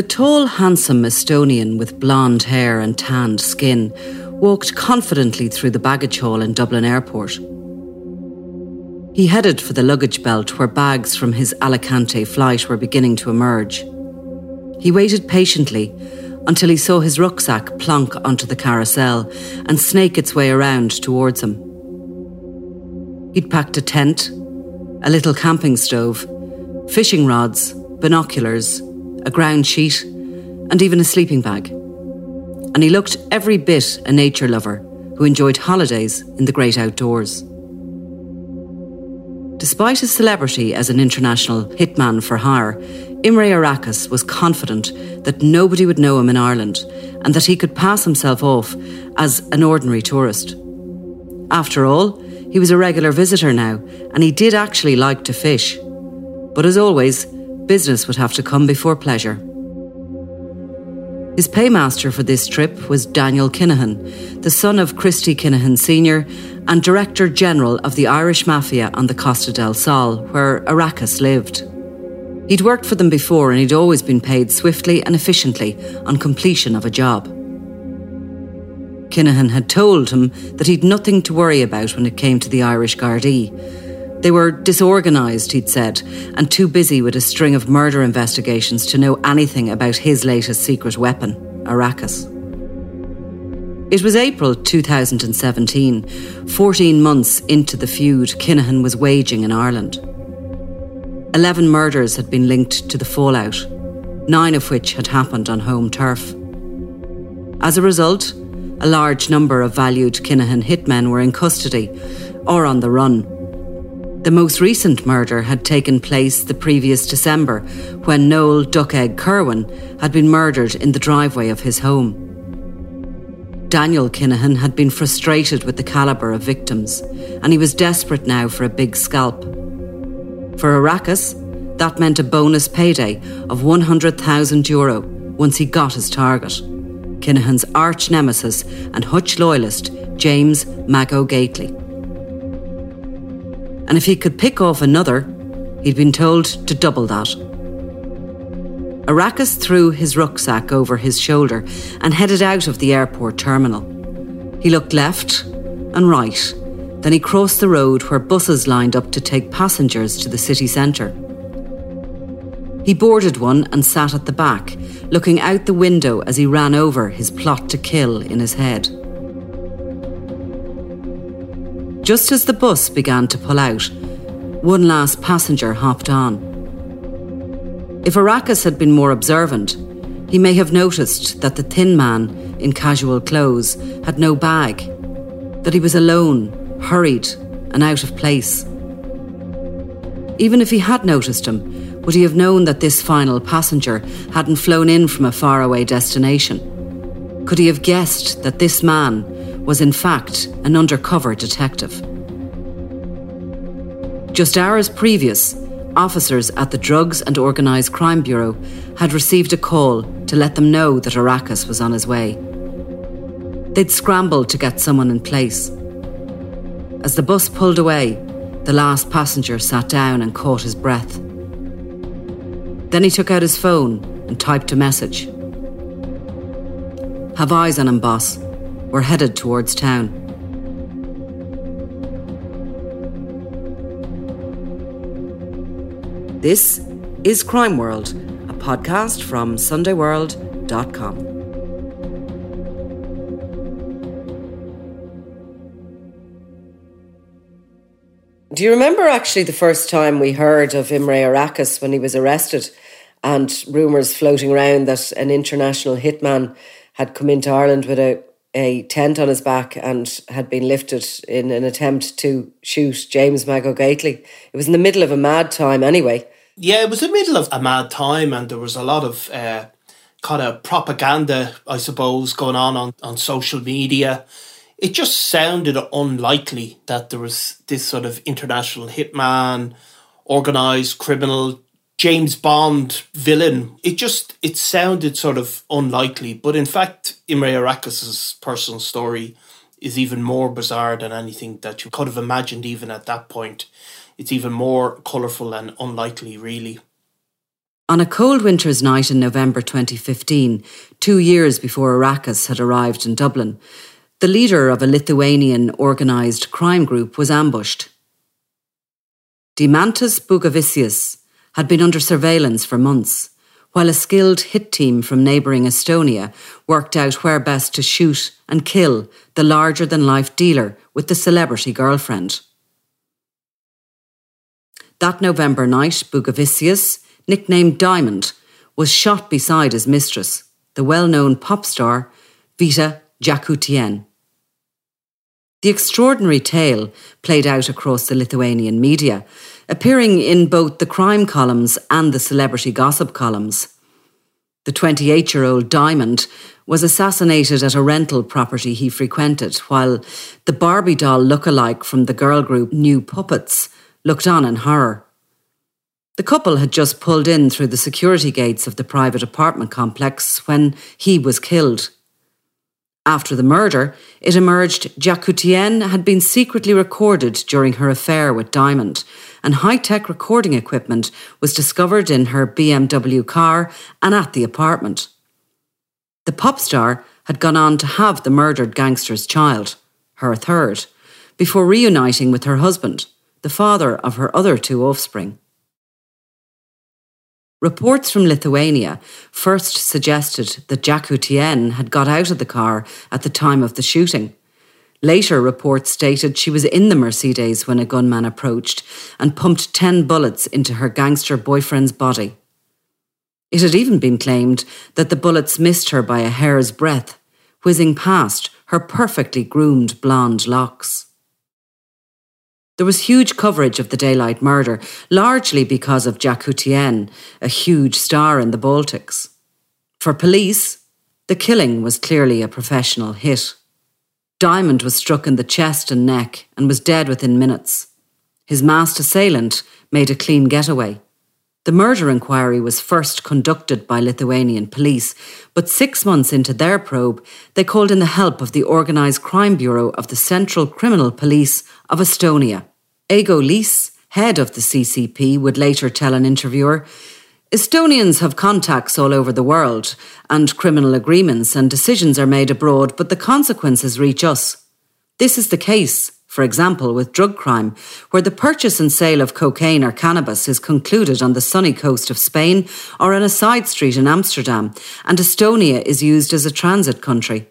The tall, handsome Estonian with blonde hair and tanned skin walked confidently through the baggage hall in Dublin Airport. He headed for the luggage belt where bags from his Alicante flight were beginning to emerge. He waited patiently until he saw his rucksack plonk onto the carousel and snake its way around towards him. He'd packed a tent, a little camping stove, fishing rods, binoculars, a ground sheet, and even a sleeping bag. And he looked every bit a nature lover who enjoyed holidays in the great outdoors. Despite his celebrity as an international hitman for hire, Imre Arakas was confident that nobody would know him in Ireland and that he could pass himself off as an ordinary tourist. After all, he was a regular visitor now, and he did actually like to fish. But as always, business would have to come before pleasure. His paymaster for this trip was Daniel Kinahan, the son of Christy Kinahan Sr. and Director General of the Irish Mafia on the Costa del Sol, where Arakas lived. He'd worked for them before and he'd always been paid swiftly and efficiently on completion of a job. Kinahan had told him that he'd nothing to worry about when it came to the Irish Gardaí, they were disorganised, he'd said, and too busy with a string of murder investigations to know anything about his latest secret weapon, Arakas. It was April 2017, 14 months into the feud Kinahan was waging in Ireland. Eleven murders had been linked to the fallout, nine of which had happened on home turf. As a result, a large number of valued Kinahan hitmen were in custody or on the run the most recent murder had taken place the previous December when Noel Duckegg Kirwan had been murdered in the driveway of his home. Daniel Kinahan had been frustrated with the calibre of victims, and he was desperate now for a big scalp. For Arakas, that meant a bonus payday of 100,000 euro once he got his target. Kinahan's arch nemesis and Hutch loyalist, James Mago Gately and if he could pick off another, he'd been told to double that. Arakas threw his rucksack over his shoulder and headed out of the airport terminal. He looked left and right, then he crossed the road where buses lined up to take passengers to the city centre. He boarded one and sat at the back, looking out the window as he ran over his plot to kill in his head. Just as the bus began to pull out, one last passenger hopped on. If Arakas had been more observant, he may have noticed that the thin man in casual clothes had no bag, that he was alone, hurried, and out of place. Even if he had noticed him, would he have known that this final passenger hadn't flown in from a faraway destination? Could he have guessed that this man was in fact an undercover detective. Just hours previous, officers at the Drugs and Organised Crime Bureau had received a call to let them know that Arakas was on his way. They'd scrambled to get someone in place. As the bus pulled away, the last passenger sat down and caught his breath. Then he took out his phone and typed a message. Have eyes on him, boss. We're headed towards town. This is Crime World, a podcast from SundayWorld.com. Do you remember actually the first time we heard of Imre Arakas when he was arrested and rumours floating around that an international hitman had come into Ireland with a, a tent on his back and had been lifted in an attempt to shoot James Mago Gately? It was in the middle of a mad time anyway. Yeah, it was the middle of a mad time and there was a lot of uh, kind of propaganda, I suppose, going on, on on social media it just sounded unlikely that there was this sort of international hitman, organized criminal, James Bond villain. It just it sounded sort of unlikely, but in fact, Imre Arakas's personal story is even more bizarre than anything that you could have imagined even at that point. It's even more colourful and unlikely, really. On a cold winter's night in November 2015, two years before Arakas had arrived in Dublin, the leader of a Lithuanian organised crime group was ambushed. Deimantas Bugavičius had been under surveillance for months, while a skilled hit team from neighbouring Estonia worked out where best to shoot and kill the larger than life dealer with the celebrity girlfriend. That November night, Bugavičius, nicknamed Diamond, was shot beside his mistress, the well known pop star Vita Jakutiene. The extraordinary tale played out across the Lithuanian media, appearing in both the crime columns and the celebrity gossip columns. The 28 year old Diamond was assassinated at a rental property he frequented, while the Barbie doll look-alike from the girl group New Puppets looked on in horror. The couple had just pulled in through the security gates of the private apartment complex when he was killed. After the murder, it emerged Jakutiene had been secretly recorded during her affair with Diamond, and high tech recording equipment was discovered in her BMW car and at the apartment. The pop star had gone on to have the murdered gangster's child, her third, before reuniting with her husband, the father of her other two offspring. Reports from Lithuania first suggested that Jakutiene had got out of the car at the time of the shooting. Later reports stated she was in the Mercedes when a gunman approached and pumped 10 bullets into her gangster boyfriend's body. It had even been claimed that the bullets missed her by a hair's breadth, whizzing past her perfectly groomed blonde locks. There was huge coverage of the daylight murder, largely because of Jakutiene, a huge star in the Baltics. For police, the killing was clearly a professional hit. Diamond was struck in the chest and neck and was dead within minutes. His masked assailant made a clean getaway. The murder inquiry was first conducted by Lithuanian police, but six months into their probe, they called in the help of the Organised Crime Bureau of the Central Criminal Police of Estonia. Ego Lees, head of the CCP, would later tell an interviewer Estonians have contacts all over the world, and criminal agreements and decisions are made abroad, but the consequences reach us. This is the case, for example, with drug crime, where the purchase and sale of cocaine or cannabis is concluded on the sunny coast of Spain or on a side street in Amsterdam, and Estonia is used as a transit country.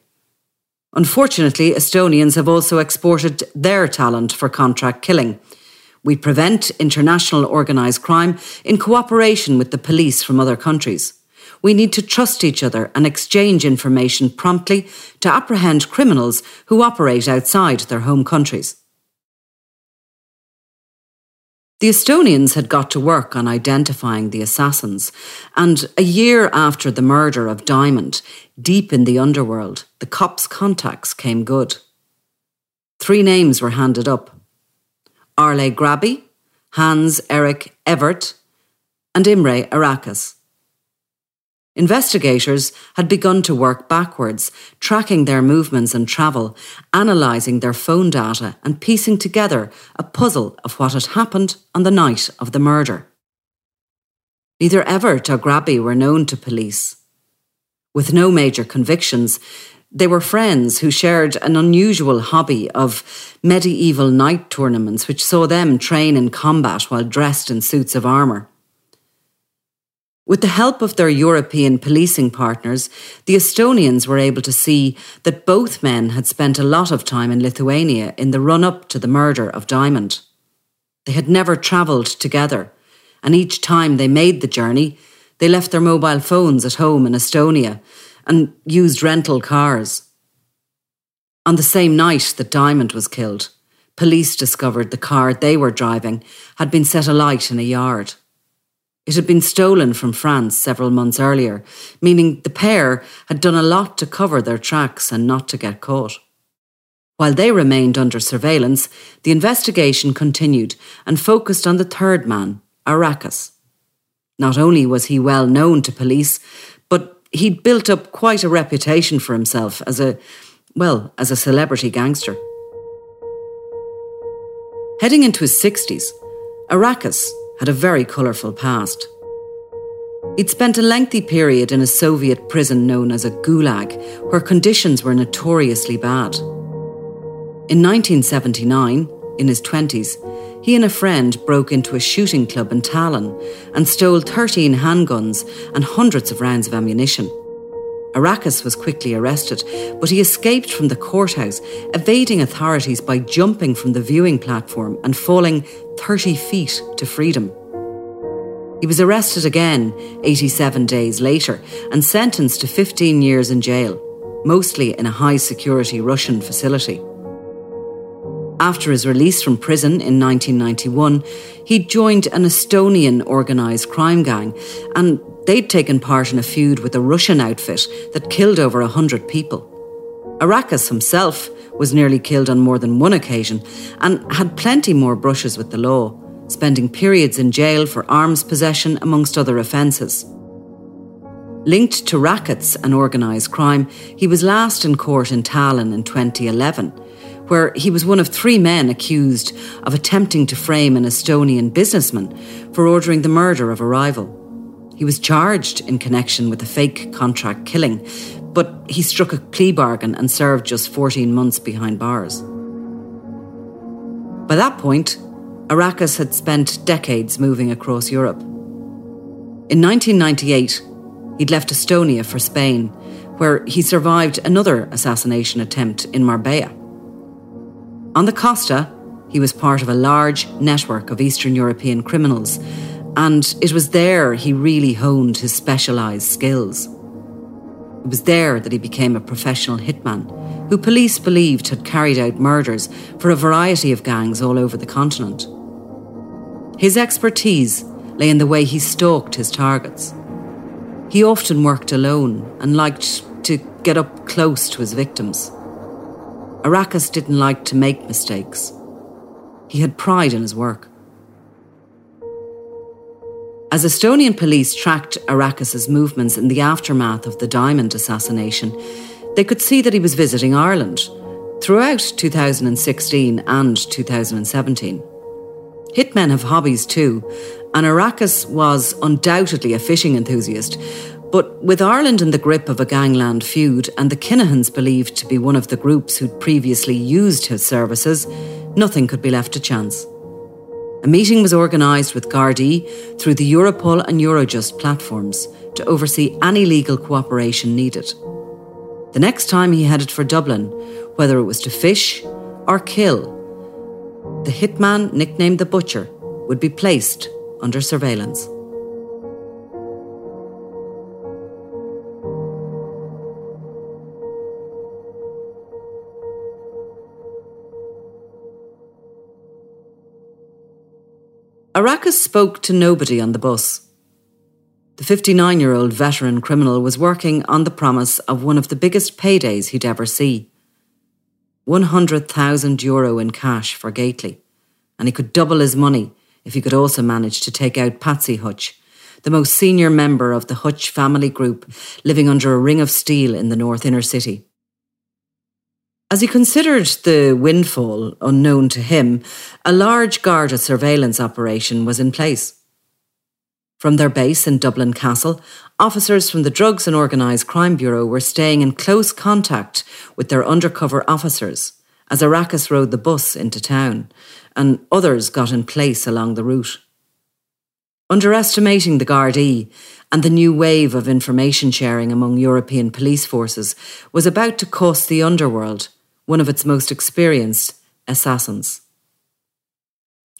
Unfortunately, Estonians have also exported their talent for contract killing. We prevent international organised crime in cooperation with the police from other countries. We need to trust each other and exchange information promptly to apprehend criminals who operate outside their home countries. The Estonians had got to work on identifying the assassins, and a year after the murder of Diamond, deep in the underworld, the cops' contacts came good. Three names were handed up Arle Grabby, Hans Erik Evert, and Imre Arakas. Investigators had begun to work backwards, tracking their movements and travel, analysing their phone data, and piecing together a puzzle of what had happened on the night of the murder. Neither Evert or Grabby were known to police. With no major convictions, They were friends who shared an unusual hobby of medieval knight tournaments, which saw them train in combat while dressed in suits of armour. With the help of their European policing partners, the Estonians were able to see that both men had spent a lot of time in Lithuania in the run up to the murder of Diamond. They had never travelled together, and each time they made the journey, they left their mobile phones at home in Estonia and used rental cars. On the same night that Diamond was killed, police discovered the car they were driving had been set alight in a yard. It had been stolen from France several months earlier, meaning the pair had done a lot to cover their tracks and not to get caught. While they remained under surveillance, the investigation continued and focused on the third man, Arakas. Not only was he well known to police, but he'd built up quite a reputation for himself as a, well, as a celebrity gangster. Heading into his 60s, Arakas had a very colourful past. He'd spent a lengthy period in a Soviet prison known as a gulag, where conditions were notoriously bad. In 1979, in his 20s, he and a friend broke into a shooting club in Tallinn and stole 13 handguns and hundreds of rounds of ammunition. Arakas was quickly arrested, but he escaped from the courthouse, evading authorities by jumping from the viewing platform and falling 30 feet to freedom. He was arrested again 87 days later and sentenced to 15 years in jail, mostly in a high security Russian facility. After his release from prison in 1991, he joined an Estonian organised crime gang and they'd taken part in a feud with a Russian outfit that killed over 100 people. Arakas himself was nearly killed on more than one occasion and had plenty more brushes with the law spending periods in jail for arms possession, amongst other offences. Linked to rackets and organised crime, he was last in court in Tallinn in 2011, where he was one of three men accused of attempting to frame an Estonian businessman for ordering the murder of a rival. He was charged in connection with a fake contract killing, but he struck a plea bargain and served just 14 months behind bars. By that point, Arakas had spent decades moving across Europe. In 1998, he'd left Estonia for Spain, where he survived another assassination attempt in Marbella. On the Costa, he was part of a large network of Eastern European criminals, and it was there he really honed his specialised skills. It was there that he became a professional hitman, who police believed had carried out murders for a variety of gangs all over the continent. His expertise lay in the way he stalked his targets. He often worked alone and liked to get up close to his victims. Arakas didn't like to make mistakes. He had pride in his work. As Estonian police tracked Arakas's movements in the aftermath of the Diamond assassination, they could see that he was visiting Ireland throughout 2016 and 2017. Hitmen have hobbies too, and Arakas was undoubtedly a fishing enthusiast. But with Ireland in the grip of a gangland feud and the Kinahans believed to be one of the groups who'd previously used his services, nothing could be left to chance. A meeting was organised with Gardaí through the Europol and Eurojust platforms to oversee any legal cooperation needed. The next time he headed for Dublin, whether it was to fish or kill, the hitman, nicknamed the Butcher, would be placed under surveillance. Arakas spoke to nobody on the bus. The 59 year old veteran criminal was working on the promise of one of the biggest paydays he'd ever see 100,000 euro in cash for Gately, and he could double his money if he could also manage to take out Patsy Hutch, the most senior member of the Hutch family group living under a ring of steel in the North Inner City. As he considered the windfall unknown to him, a large Garda surveillance operation was in place. From their base in Dublin Castle, officers from the Drugs and Organised Crime Bureau were staying in close contact with their undercover officers as Arakas rode the bus into town, and others got in place along the route. Underestimating the Gardaí and the new wave of information sharing among European police forces was about to cost the underworld one of its most experienced assassins.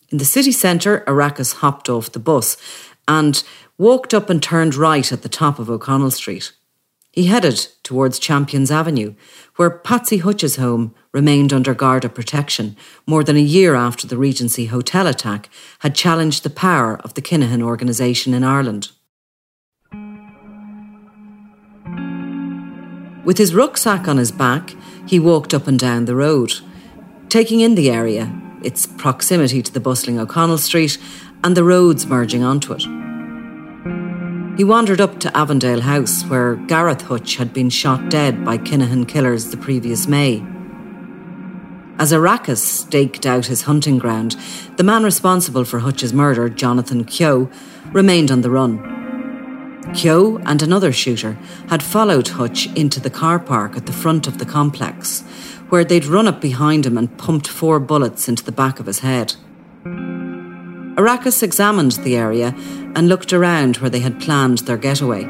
In the city centre, Arakas hopped off the bus and walked up and turned right at the top of O'Connell Street. He headed towards Champions Avenue, where Patsy Hutch's home remained under Garda protection more than a year after the Regency Hotel attack had challenged the power of the Kinahan organisation in Ireland. With his rucksack on his back, he walked up and down the road, taking in the area, its proximity to the bustling O'Connell Street, and the roads merging onto it. He wandered up to Avondale House, where Gareth Hutch had been shot dead by Kinahan killers the previous May. As Arakas staked out his hunting ground, the man responsible for Hutch's murder, Jonathan Keogh, remained on the run. Keogh and another shooter had followed Hutch into the car park at the front of the complex, where they'd run up behind him and pumped four bullets into the back of his head. Arakas examined the area and looked around where they had planned their getaway.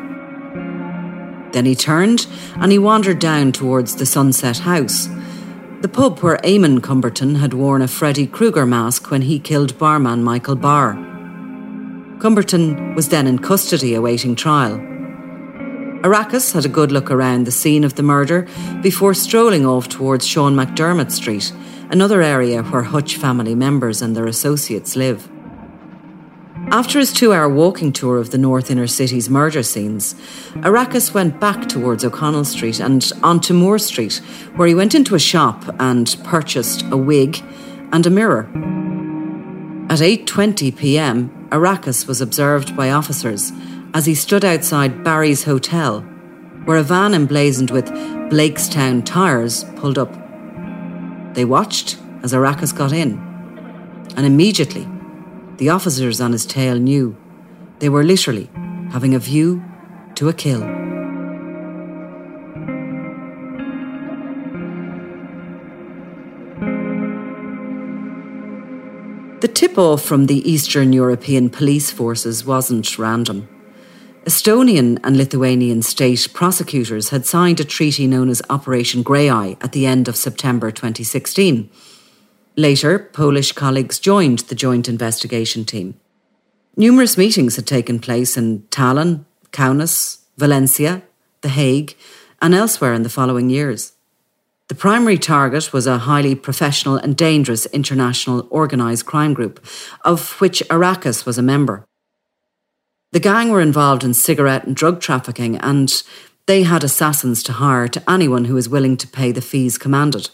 Then he turned and he wandered down towards the Sunset House, the pub where Eamon Cumberton had worn a Freddy Krueger mask when he killed barman Michael Barr. Cumberton was then in custody awaiting trial. Arakas had a good look around the scene of the murder before strolling off towards Sean McDermott Street, another area where Hutch family members and their associates live. After his two hour walking tour of the North Inner City's murder scenes, Arakas went back towards O'Connell Street and onto Moore Street, where he went into a shop and purchased a wig and a mirror. At 8:20 p.m., Arakas was observed by officers as he stood outside Barry's Hotel, where a van emblazoned with Blakestown tyres pulled up. They watched as Arakas got in, and immediately the officers on his tail knew they were literally having a view to a kill. Off from the Eastern European police forces wasn't random. Estonian and Lithuanian state prosecutors had signed a treaty known as Operation Grey Eye at the end of September 2016 Later, Polish colleagues joined the joint investigation team. Numerous meetings had taken place in Tallinn, Kaunas, Valencia, The Hague, and elsewhere in the following years. The primary target was a highly professional and dangerous international organised crime group, of which Arakas was a member. The gang were involved in cigarette and drug trafficking, and they had assassins to hire to anyone who was willing to pay the fees commanded.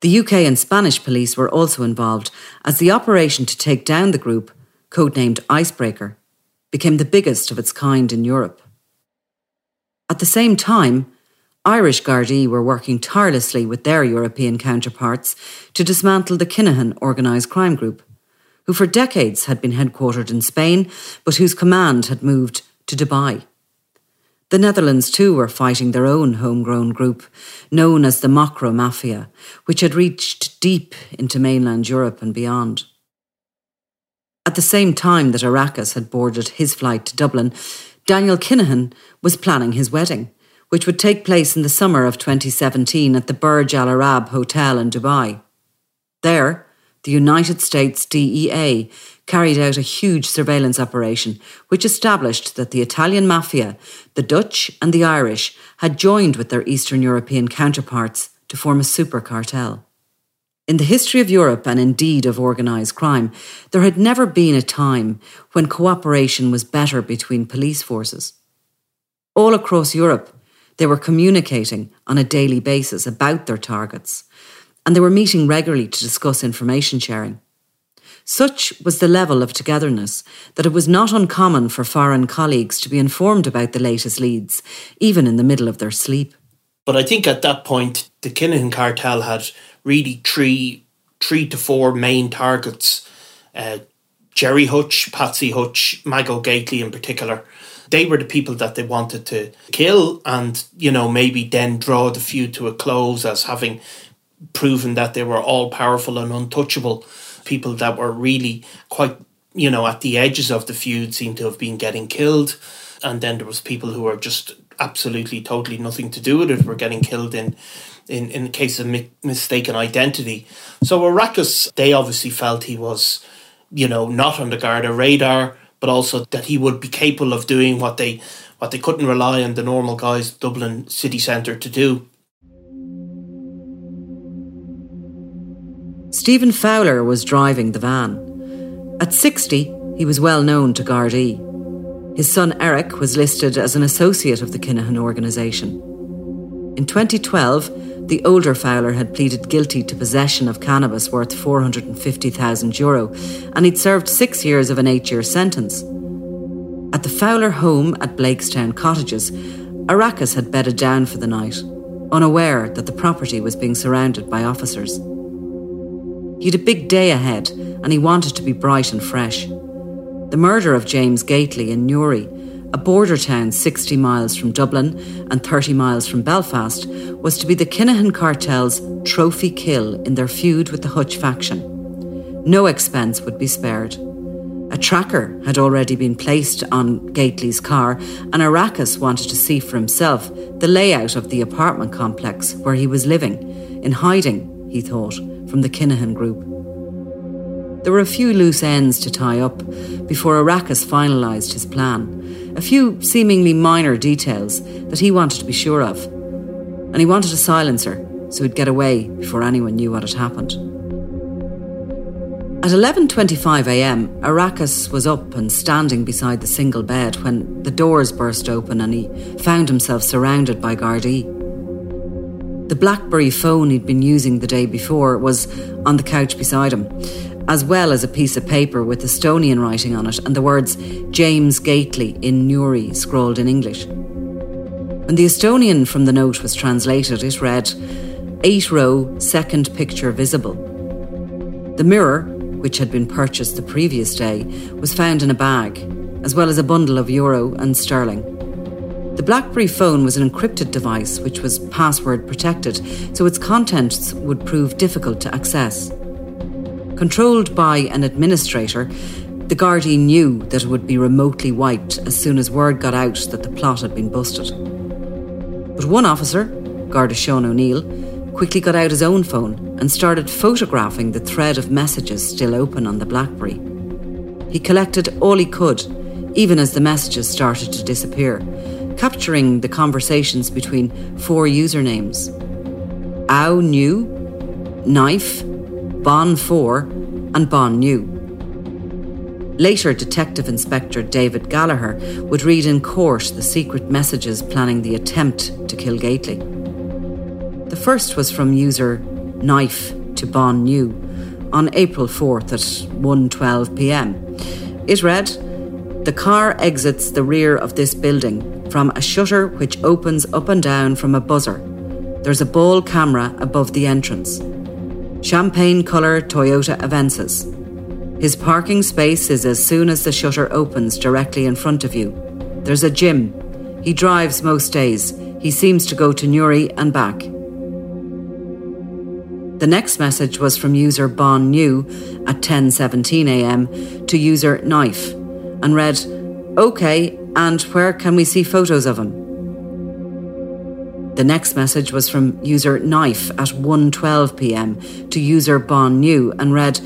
The UK and Spanish police were also involved as the operation to take down the group, codenamed Icebreaker, became the biggest of its kind in Europe. At the same time, Irish Gardaí were working tirelessly with their European counterparts to dismantle the Kinahan organised crime group, who for decades had been headquartered in Spain but whose command had moved to Dubai. The Netherlands too were fighting their own homegrown group, known as the Mocro Mafia, which had reached deep into mainland Europe and beyond. At the same time that Arakas had boarded his flight to Dublin, Daniel Kinahan was planning his wedding, which would take place in the summer of 2017 at the Burj Al Arab Hotel in Dubai. There, the United States DEA carried out a huge surveillance operation which established that the Italian mafia, the Dutch, and the Irish had joined with their Eastern European counterparts to form a super cartel. In the history of Europe and indeed of organised crime, there had never been a time when cooperation was better between police forces. All across Europe, they were communicating on a daily basis about their targets, and they were meeting regularly to discuss information sharing. Such was the level of togetherness that it was not uncommon for foreign colleagues to be informed about the latest leads, even in the middle of their sleep. But I think at that point, the Kinahan cartel had really three, three to four main targets. Uh, Gerry Hutch, Patsy Hutch, Mago Gately in particular. They were the people that they wanted to kill and, you know, maybe then draw the feud to a close as having proven that they were all powerful and untouchable. People that were really quite, you know, at the edges of the feud seem to have been getting killed. And then there was people who were just absolutely, totally nothing to do with it, were getting killed in in, in the case of mi- mistaken identity. So Arakas, they obviously felt he was, you know, not on the Garda radar, but also that he would be capable of doing what they what they couldn't rely on the normal guys Dublin city centre to do. Stephen Fowler was driving the van. At 60, he was well known to Gardaí. His son Eric was listed as an associate of the Kinahan organisation. In 2012, the older Fowler had pleaded guilty to possession of cannabis worth 450,000 euro, and he'd served six years of an eight year sentence. At the Fowler home at Blakestown Cottages, Arakas had bedded down for the night, unaware that the property was being surrounded by officers. He had a big day ahead, and he wanted to be bright and fresh. The murder of James Gately in Newry, a border town 60 miles from Dublin and 30 miles from Belfast, was to be the Kinahan cartel's trophy kill in their feud with the Hutch faction. No expense would be spared. A tracker had already been placed on Gately's car, and Arakas wanted to see for himself the layout of the apartment complex where he was living, in hiding, he thought, from the Kinahan group. There were a few loose ends to tie up before Arakas finalised his plan, a few seemingly minor details that he wanted to be sure of. And he wanted a silencer so he'd get away before anyone knew what had happened. At 11:25 a.m., Arakas was up and standing beside the single bed when the doors burst open and he found himself surrounded by Gardaí. The BlackBerry phone he'd been using the day before was on the couch beside him, as well as a piece of paper with Estonian writing on it and the words James Gately in Newry scrawled in English. When the Estonian from the note was translated, it read, Eight row, second picture visible. The mirror, which had been purchased the previous day, was found in a bag, as well as a bundle of euro and sterling. The BlackBerry phone was an encrypted device which was password protected, so its contents would prove difficult to access. Controlled by an administrator, the Gardaí knew that it would be remotely wiped as soon as word got out that the plot had been busted. But one officer, Garda Sean O'Neill, quickly got out his own phone and started photographing the thread of messages still open on the Blackberry. He collected all he could, even as the messages started to disappear, capturing the conversations between four usernames Ow New, Knife, Bon 4, and Bon New. Later, Detective Inspector David Gallagher would read in court the secret messages planning the attempt to kill Gately. The first was from user Knife to Bon New on April 4th at 1:12 p.m. It read, "The car exits the rear of this building from a shutter which opens up and down from a buzzer. There's a ball camera above the entrance. Champagne colour Toyota Avensis. His parking space is as soon as the shutter opens directly in front of you. There's a gym. He drives most days. He seems to go to Newry and back. The next message was from user Bon New at 10:17 a.m. to user Knife and read, "Okay, and where can we see photos of him?" The next message was from user Knife at 1:12 p.m. to user Bon New and read,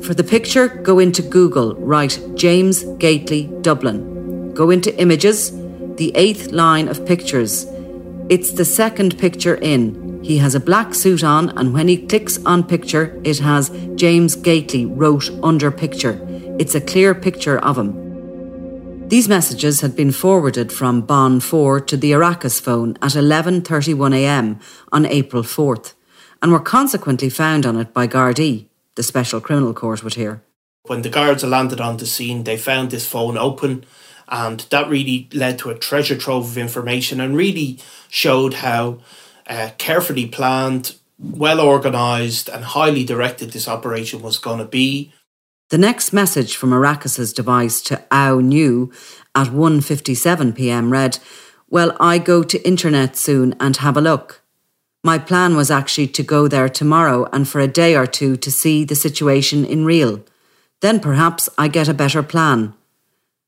"For the picture, go into Google, write James Gately Dublin. Go into images, the eighth line of pictures. It's the second picture in. He has a black suit on, and when he clicks on picture, it has James Gately wrote under picture. It's a clear picture of him. These messages had been forwarded from Bon 4 to the Arakas phone at 11:31 a.m. on April 4th and were consequently found on it by Gardaí, the Special Criminal Court would hear. When the guards landed on the scene, they found this phone open and that really led to a treasure trove of information and really showed how uh, carefully planned, well organised, and highly directed this operation was going to be. The next message from Arakas's device to Ao New at 1:57 p.m. read, "Well, I go to internet soon and have a look. My plan was actually to go there tomorrow and for a day or two to see the situation in real. Then perhaps I get a better plan.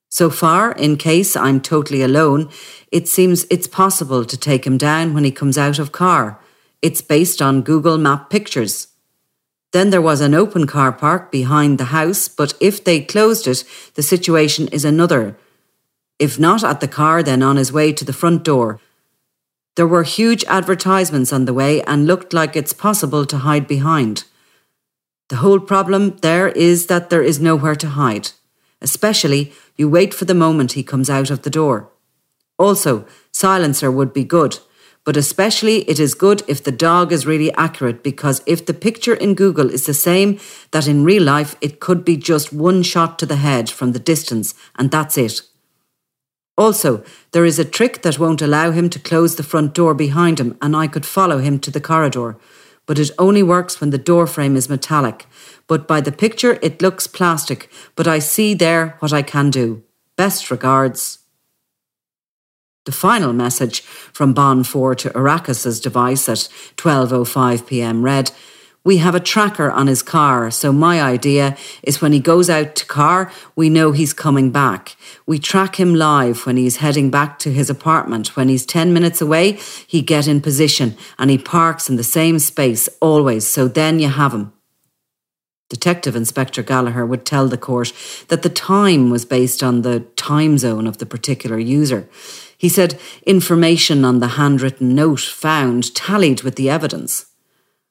So far, in case I'm totally alone, it seems it's possible to take him down when he comes out of car. It's based on Google Map pictures." Then there was an open car park behind the house, but if they closed it, the situation is another. If not at the car, then on his way to the front door. There were huge advertisements on the way and looked like it's possible to hide behind. The whole problem there is that there is nowhere to hide. Especially, you wait for the moment he comes out of the door. Also, silencer would be good but especially it is good if the dog is really accurate because if the picture in Google is the same that in real life, it could be just one shot to the head from the distance and that's it. Also, there is a trick that won't allow him to close the front door behind him and I could follow him to the corridor, but it only works when the door frame is metallic. But by the picture, it looks plastic, but I see there what I can do. Best regards. The final message from Bon 4 to Arakas's device at 12.05 pm read, We have a tracker on his car, so my idea is when he goes out to car, we know he's coming back. We track him live when he's heading back to his apartment. When he's 10 minutes away, he get in position and he parks in the same space always, so then you have him. Detective Inspector Gallagher would tell the court that the time was based on the time zone of the particular user. He said information on the handwritten note found tallied with the evidence.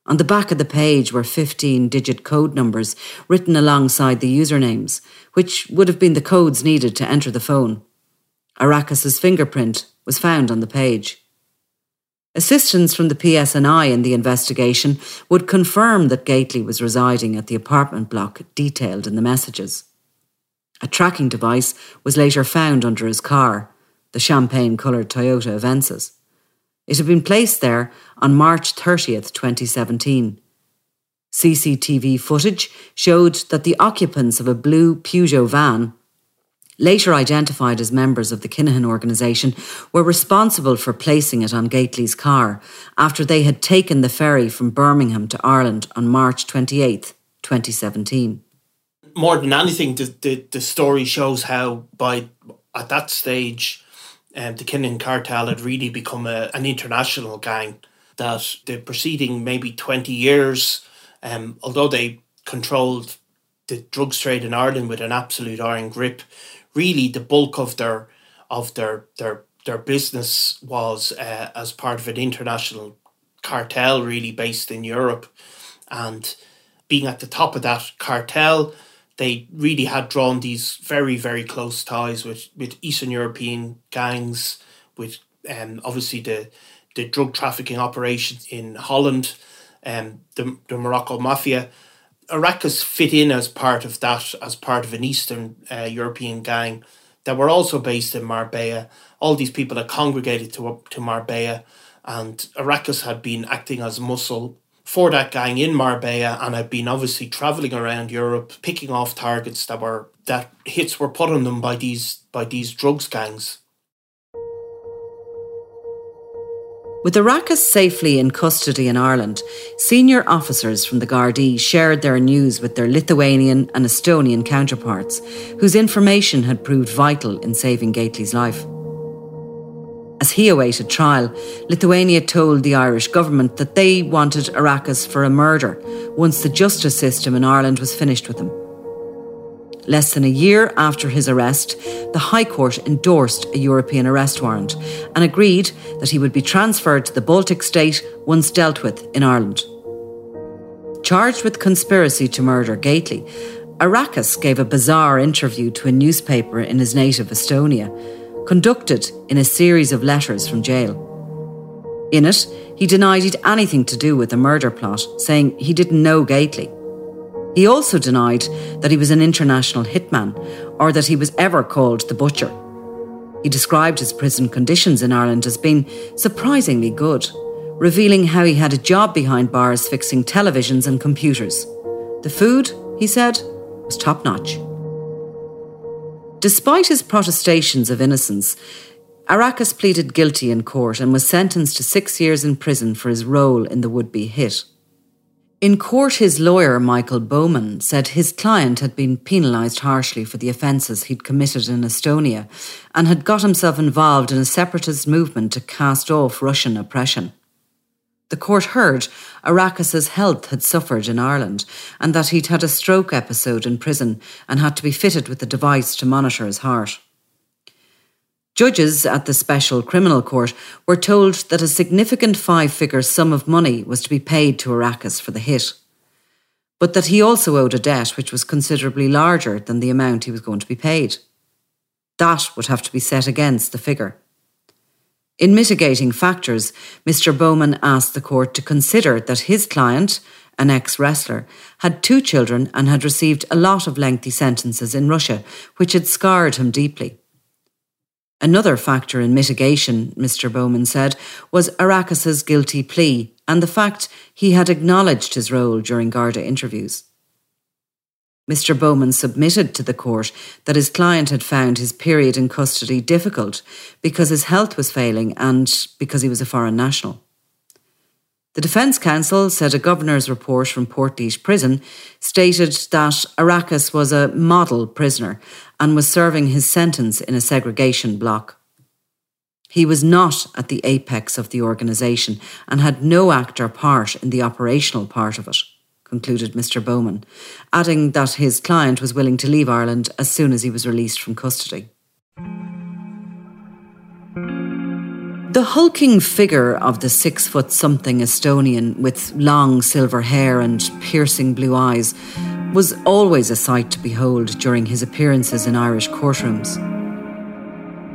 On the back of the page were 15 digit code numbers written alongside the usernames, which would have been the codes needed to enter the phone. Arakas's fingerprint was found on the page. Assistance from the PSNI in the investigation would confirm that Gately was residing at the apartment block detailed in the messages. A tracking device was later found under his car, the champagne coloured Toyota Avensis. It had been placed there on March 30th, 2017. CCTV footage showed that the occupants of a blue Peugeot van, later identified as members of the Kinahan organisation, were responsible for placing it on Gately's car after they had taken the ferry from Birmingham to Ireland on March 28th, 2017. More than anything, the, the, the story shows how by at that stage um, the Kinahan cartel had really become a, an international gang. That the preceding maybe 20 years, um, although they controlled the drugs trade in Ireland with an absolute iron grip, really the bulk of their of their their their business was uh, as part of an international cartel, really based in Europe, and being at the top of that cartel, they really had drawn these very very close ties with with Eastern European gangs, with um, obviously the the drug trafficking operations in Holland, um, the the Morocco mafia. Arakas fit in as part of that, as part of an Eastern uh, European gang that were also based in Marbella. All these people had congregated to to Marbella, and Arakas had been acting as muscle for that gang in Marbella and had been obviously travelling around Europe picking off targets that were that hits were put on them by these by these drugs gangs. With Arakas safely in custody in Ireland, senior officers from the Gardaí shared their news with their Lithuanian and Estonian counterparts, whose information had proved vital in saving Gately's life. As he awaited trial, Lithuania told the Irish government that they wanted Arakas for a murder once the justice system in Ireland was finished with him. Less than a year after his arrest, the High Court endorsed a European arrest warrant and agreed that he would be transferred to the Baltic state once dealt with in Ireland. Charged with conspiracy to murder Gately, Arakas gave a bizarre interview to a newspaper in his native Estonia conducted in a series of letters from jail. In it, he denied he'd anything to do with the murder plot, saying he didn't know Gately. He also denied that he was an international hitman or that he was ever called the Butcher. He described his prison conditions in Ireland as being surprisingly good, revealing how he had a job behind bars fixing televisions and computers. The food, he said, was top notch. Despite his protestations of innocence, Arakas pleaded guilty in court and was sentenced to six years in prison for his role in the would be hit. In court, his lawyer, Michael Bowman, said his client had been penalised harshly for the offences he'd committed in Estonia and had got himself involved in a separatist movement to cast off Russian oppression. The court heard Arakas's health had suffered in Ireland and that he'd had a stroke episode in prison and had to be fitted with a device to monitor his heart. Judges at the Special Criminal Court were told that a significant five figure sum of money was to be paid to Arakas for the hit, but that he also owed a debt which was considerably larger than the amount he was going to be paid. That would have to be set against the figure. In mitigating factors, Mr. Bowman asked the court to consider that his client, an ex wrestler, had two children and had received a lot of lengthy sentences in Russia, which had scarred him deeply. Another factor in mitigation, Mr. Bowman said, was Arakas's guilty plea and the fact he had acknowledged his role during Garda interviews. Mr. Bowman submitted to the court that his client had found his period in custody difficult because his health was failing and because he was a foreign national. The Defence Counsel said a governor's report from Portlaoise Prison stated that Arakas was a model prisoner and was serving his sentence in a segregation block. He was not at the apex of the organisation and had no act or part in the operational part of it, concluded Mr. Bowman, adding that his client was willing to leave Ireland as soon as he was released from custody. The hulking figure of the six foot something Estonian with long silver hair and piercing blue eyes was always a sight to behold during his appearances in Irish courtrooms.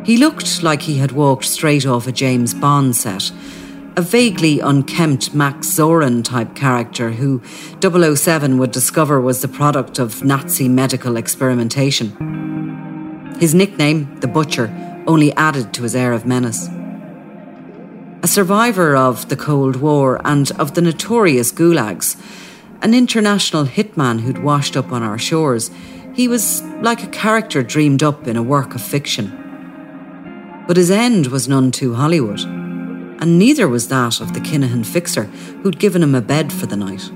He looked like he had walked straight off a James Bond set, a vaguely unkempt Max Zorin type character who 007 would discover was the product of Nazi medical experimentation. His nickname, the Butcher, only added to his air of menace. A survivor of the Cold War and of the notorious gulags, an international hitman who'd washed up on our shores, he was like a character dreamed up in a work of fiction. But his end was none too Hollywood, and neither was that of the Kinahan fixer who'd given him a bed for the night.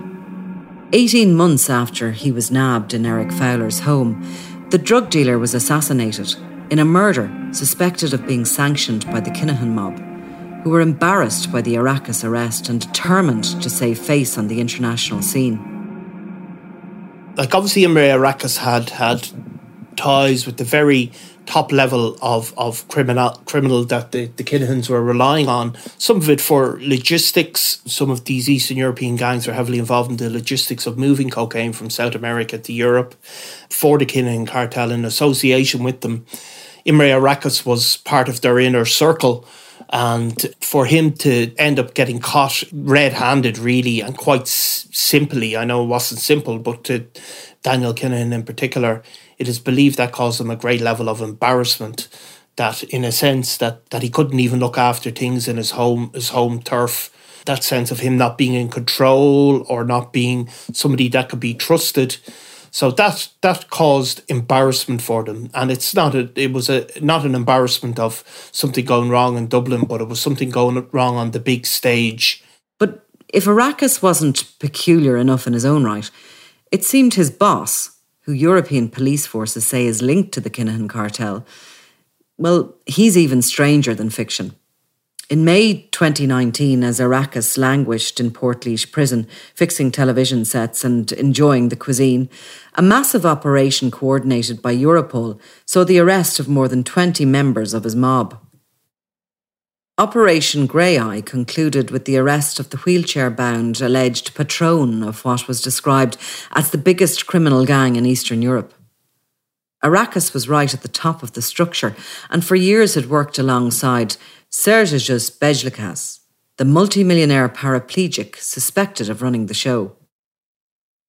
Eighteen months after he was nabbed in Eric Fowler's home, the drug dealer was assassinated in a murder suspected of being sanctioned by the Kinahan mob who were embarrassed by the Arakas arrest and determined to save face on the international scene. Like obviously Imre Arakas had had ties with the very top level of, of criminal criminal that the, the Kinahans were relying on. Some of it for logistics. Some of these Eastern European gangs are heavily involved in the logistics of moving cocaine from South America to Europe for the Kinahan cartel in association with them. Imre Arakas was part of their inner circle and for him to end up getting caught red handed, really, and quite simply, I know it wasn't simple, but to Daniel Kinahan in particular, it is believed that caused him a great level of embarrassment. That, in a sense, that, that he couldn't even look after things in his home, his home turf. That sense of him not being in control or not being somebody that could be trusted so that that caused embarrassment for them, and it's not a it was a not an embarrassment of something going wrong in Dublin, but it was something going wrong on the big stage. But if Arakas wasn't peculiar enough in his own right, it seemed his boss, who European police forces say is linked to the Kinahan cartel, well, he's even stranger than fiction. In May 2019, as Arakas languished in Portlaoise prison, fixing television sets and enjoying the cuisine, a massive operation coordinated by Europol saw the arrest of more than 20 members of his mob. Operation Grey Eye concluded with the arrest of the wheelchair bound alleged patron of what was described as the biggest criminal gang in Eastern Europe. Arakas was right at the top of the structure and for years had worked alongside Sergius Bejlikas, the multimillionaire paraplegic suspected of running the show.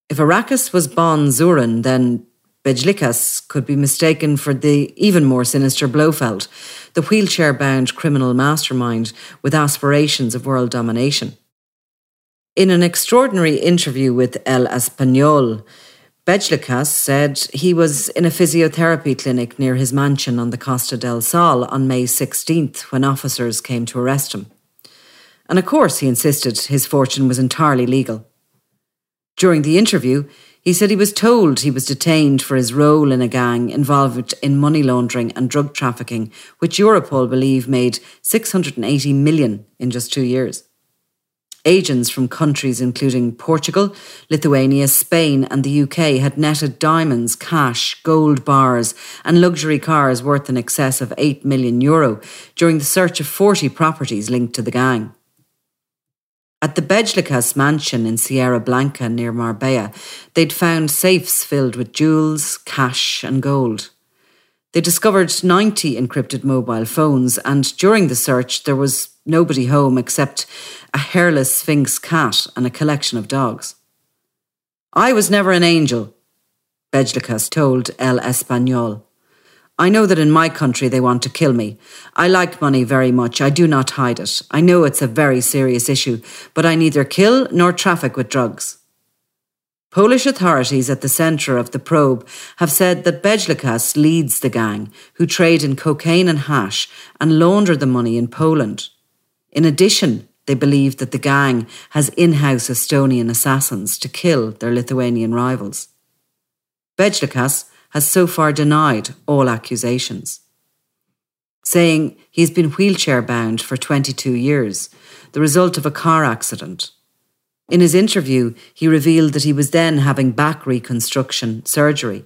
If Arakas was Bon Zorin, then Bejlikas could be mistaken for the even more sinister Blofeld, the wheelchair bound criminal mastermind with aspirations of world domination. In an extraordinary interview with El Español, Bejlikas said he was in a physiotherapy clinic near his mansion on the Costa del Sol on May 16th when officers came to arrest him. And of course, he insisted his fortune was entirely legal. During the interview, he said he was told he was detained for his role in a gang involved in money laundering and drug trafficking, which Europol believe made 680 million in just two years. Agents from countries including Portugal, Lithuania, Spain, and the UK had netted diamonds, cash, gold bars, and luxury cars worth in excess of 8 million euro during the search of 40 properties linked to the gang. At the Bejlikas mansion in Sierra Blanca near Marbella, they'd found safes filled with jewels, cash, and gold. They discovered 90 encrypted mobile phones, and during the search, there was nobody home except a hairless sphinx cat and a collection of dogs. I was never an angel, Bejlikas told El Español. I know that in my country they want to kill me. I like money very much. I do not hide it. I know it's a very serious issue, but I neither kill nor traffic with drugs. Polish authorities at the centre of the probe have said that Bejlikas leads the gang, who trade in cocaine and hash and launder the money in Poland. In addition, they believe that the gang has in house Estonian assassins to kill their Lithuanian rivals. Bejlikas has so far denied all accusations, saying he's been wheelchair bound for 22 years, the result of a car accident. In his interview, he revealed that he was then having back reconstruction surgery.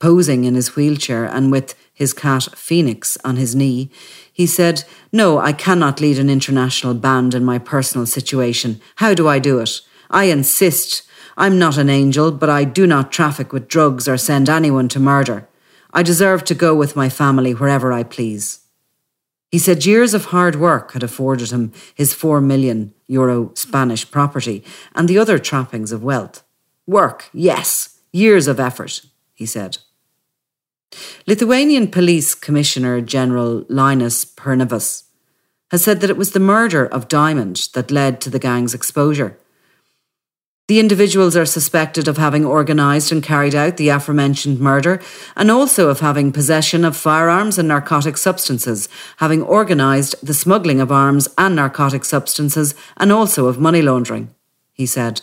Posing in his wheelchair and with his cat Phoenix on his knee, he said, No, I cannot lead an international band in my personal situation. How do I do it? I insist. I'm not an angel, but I do not traffic with drugs or send anyone to murder. I deserve to go with my family wherever I please. He said years of hard work had afforded him his 4 million euro Spanish property and the other trappings of wealth. Work, yes, years of effort, he said. Lithuanian Police Commissioner General Linas Pernavas has said that it was the murder of Diamond that led to the gang's exposure. The individuals are suspected of having organised and carried out the aforementioned murder and also of having possession of firearms and narcotic substances, having organised the smuggling of arms and narcotic substances, and also of money laundering, he said.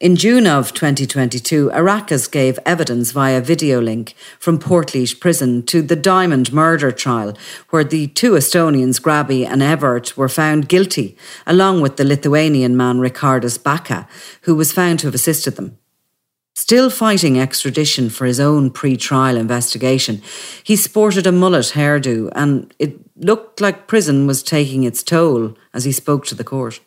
In June of 2022, Arakas gave evidence via video link from Portlaoise prison to the Diamond murder trial, where the two Estonians, Grabi and Evert, were found guilty, along with the Lithuanian man Ricardas Baka, who was found to have assisted them. Still fighting extradition for his own pre trial investigation, he sported a mullet hairdo, and it looked like prison was taking its toll as he spoke to the court.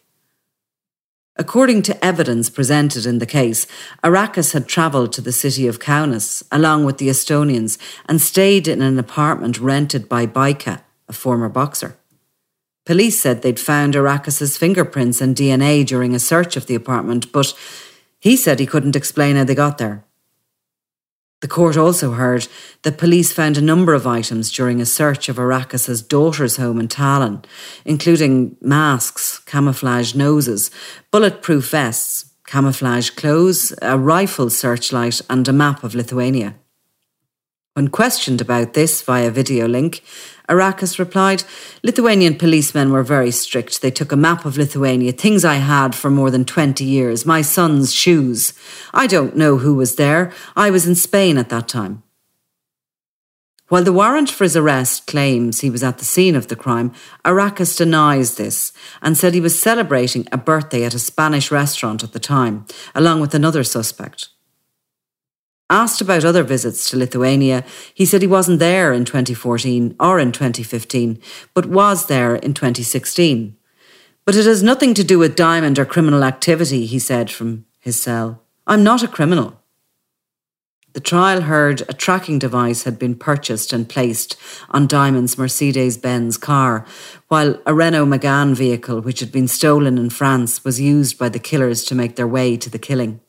According to evidence presented in the case, Arakas had travelled to the city of Kaunas along with the Estonians and stayed in an apartment rented by Baika, a former boxer. Police said they'd found Arakas's fingerprints and DNA during a search of the apartment, but he said he couldn't explain how they got there. The court also heard that police found a number of items during a search of Arakas's daughter's home in Tallinn, including masks, camouflage noses, bulletproof vests, camouflage clothes, a rifle searchlight, and a map of Lithuania. When questioned about this via video link, Arakas replied, Lithuanian policemen were very strict. They took a map of Lithuania, things I had for more than 20 years, my son's shoes. I don't know who was there. I was in Spain at that time. While the warrant for his arrest claims he was at the scene of the crime, Arakas denies this and said he was celebrating a birthday at a Spanish restaurant at the time, along with another suspect. Asked about other visits to Lithuania, he said he wasn't there in 2014 or in 2015, but was there in 2016. But it has nothing to do with Diamond or criminal activity, he said from his cell. I'm not a criminal. The trial heard a tracking device had been purchased and placed on Diamond's Mercedes Benz car, while a Renault Megane vehicle, which had been stolen in France, was used by the killers to make their way to the killing.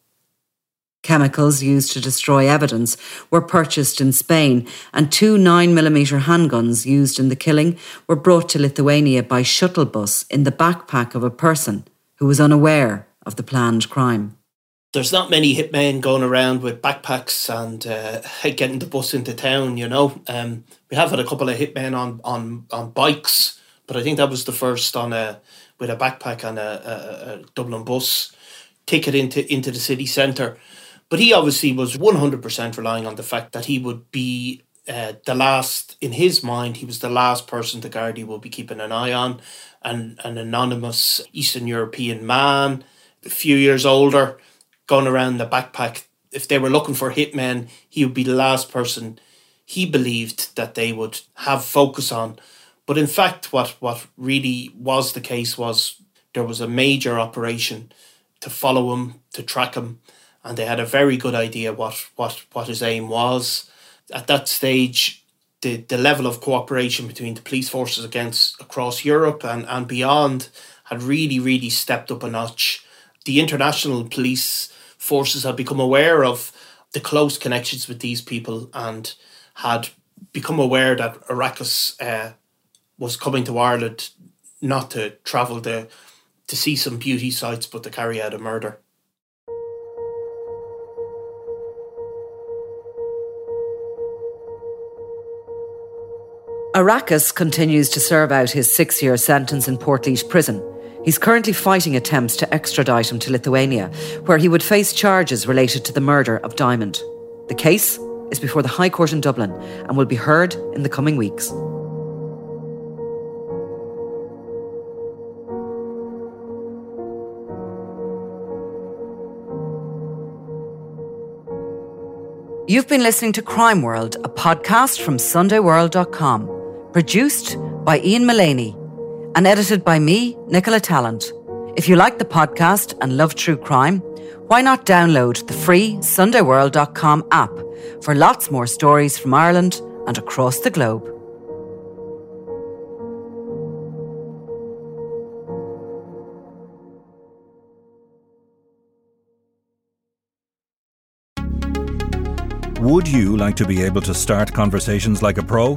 Chemicals used to destroy evidence were purchased in Spain, and two 9mm handguns used in the killing were brought to Lithuania by shuttle bus in the backpack of a person who was unaware of the planned crime. there's not many hitmen going around with backpacks and uh, getting the bus into town. You know, um, we have had a couple of hitmen on on on bikes, but I think that was the first on a with a backpack and a, a, a Dublin bus ticket into into the city centre. But he obviously was one hundred percent relying on the fact that he would be uh, the last in his mind. He was the last person the Gardaí will be keeping an eye on, and an anonymous Eastern European man, a few years older going around the backpack. If they were looking for hitmen, he would be the last person he believed that they would have focus on. But in fact, what, what really was the case was there was a major operation to follow him, to track him, and they had a very good idea what, what, what his aim was. At that stage, the, the level of cooperation between the police forces against across Europe and, and beyond had really, really stepped up a notch. The international police forces had become aware of the close connections with these people and had become aware that Arakas uh, was coming to Ireland not to travel to to see some beauty sites, but to carry out a murder. Arakas continues to serve out his six year sentence in Portlaoise prison. He's currently fighting attempts to extradite him to Lithuania, where he would face charges related to the murder of Diamond. The case is before the High Court in Dublin and will be heard in the coming weeks. You've been listening to Crime World, a podcast from SundayWorld.com, produced by Ian Mullaney and edited by me, Nicola Tallant. If you like the podcast and love true crime, why not download the free SundayWorld.com app for lots more stories from Ireland and across the globe. Would you like to be able to start conversations like a pro?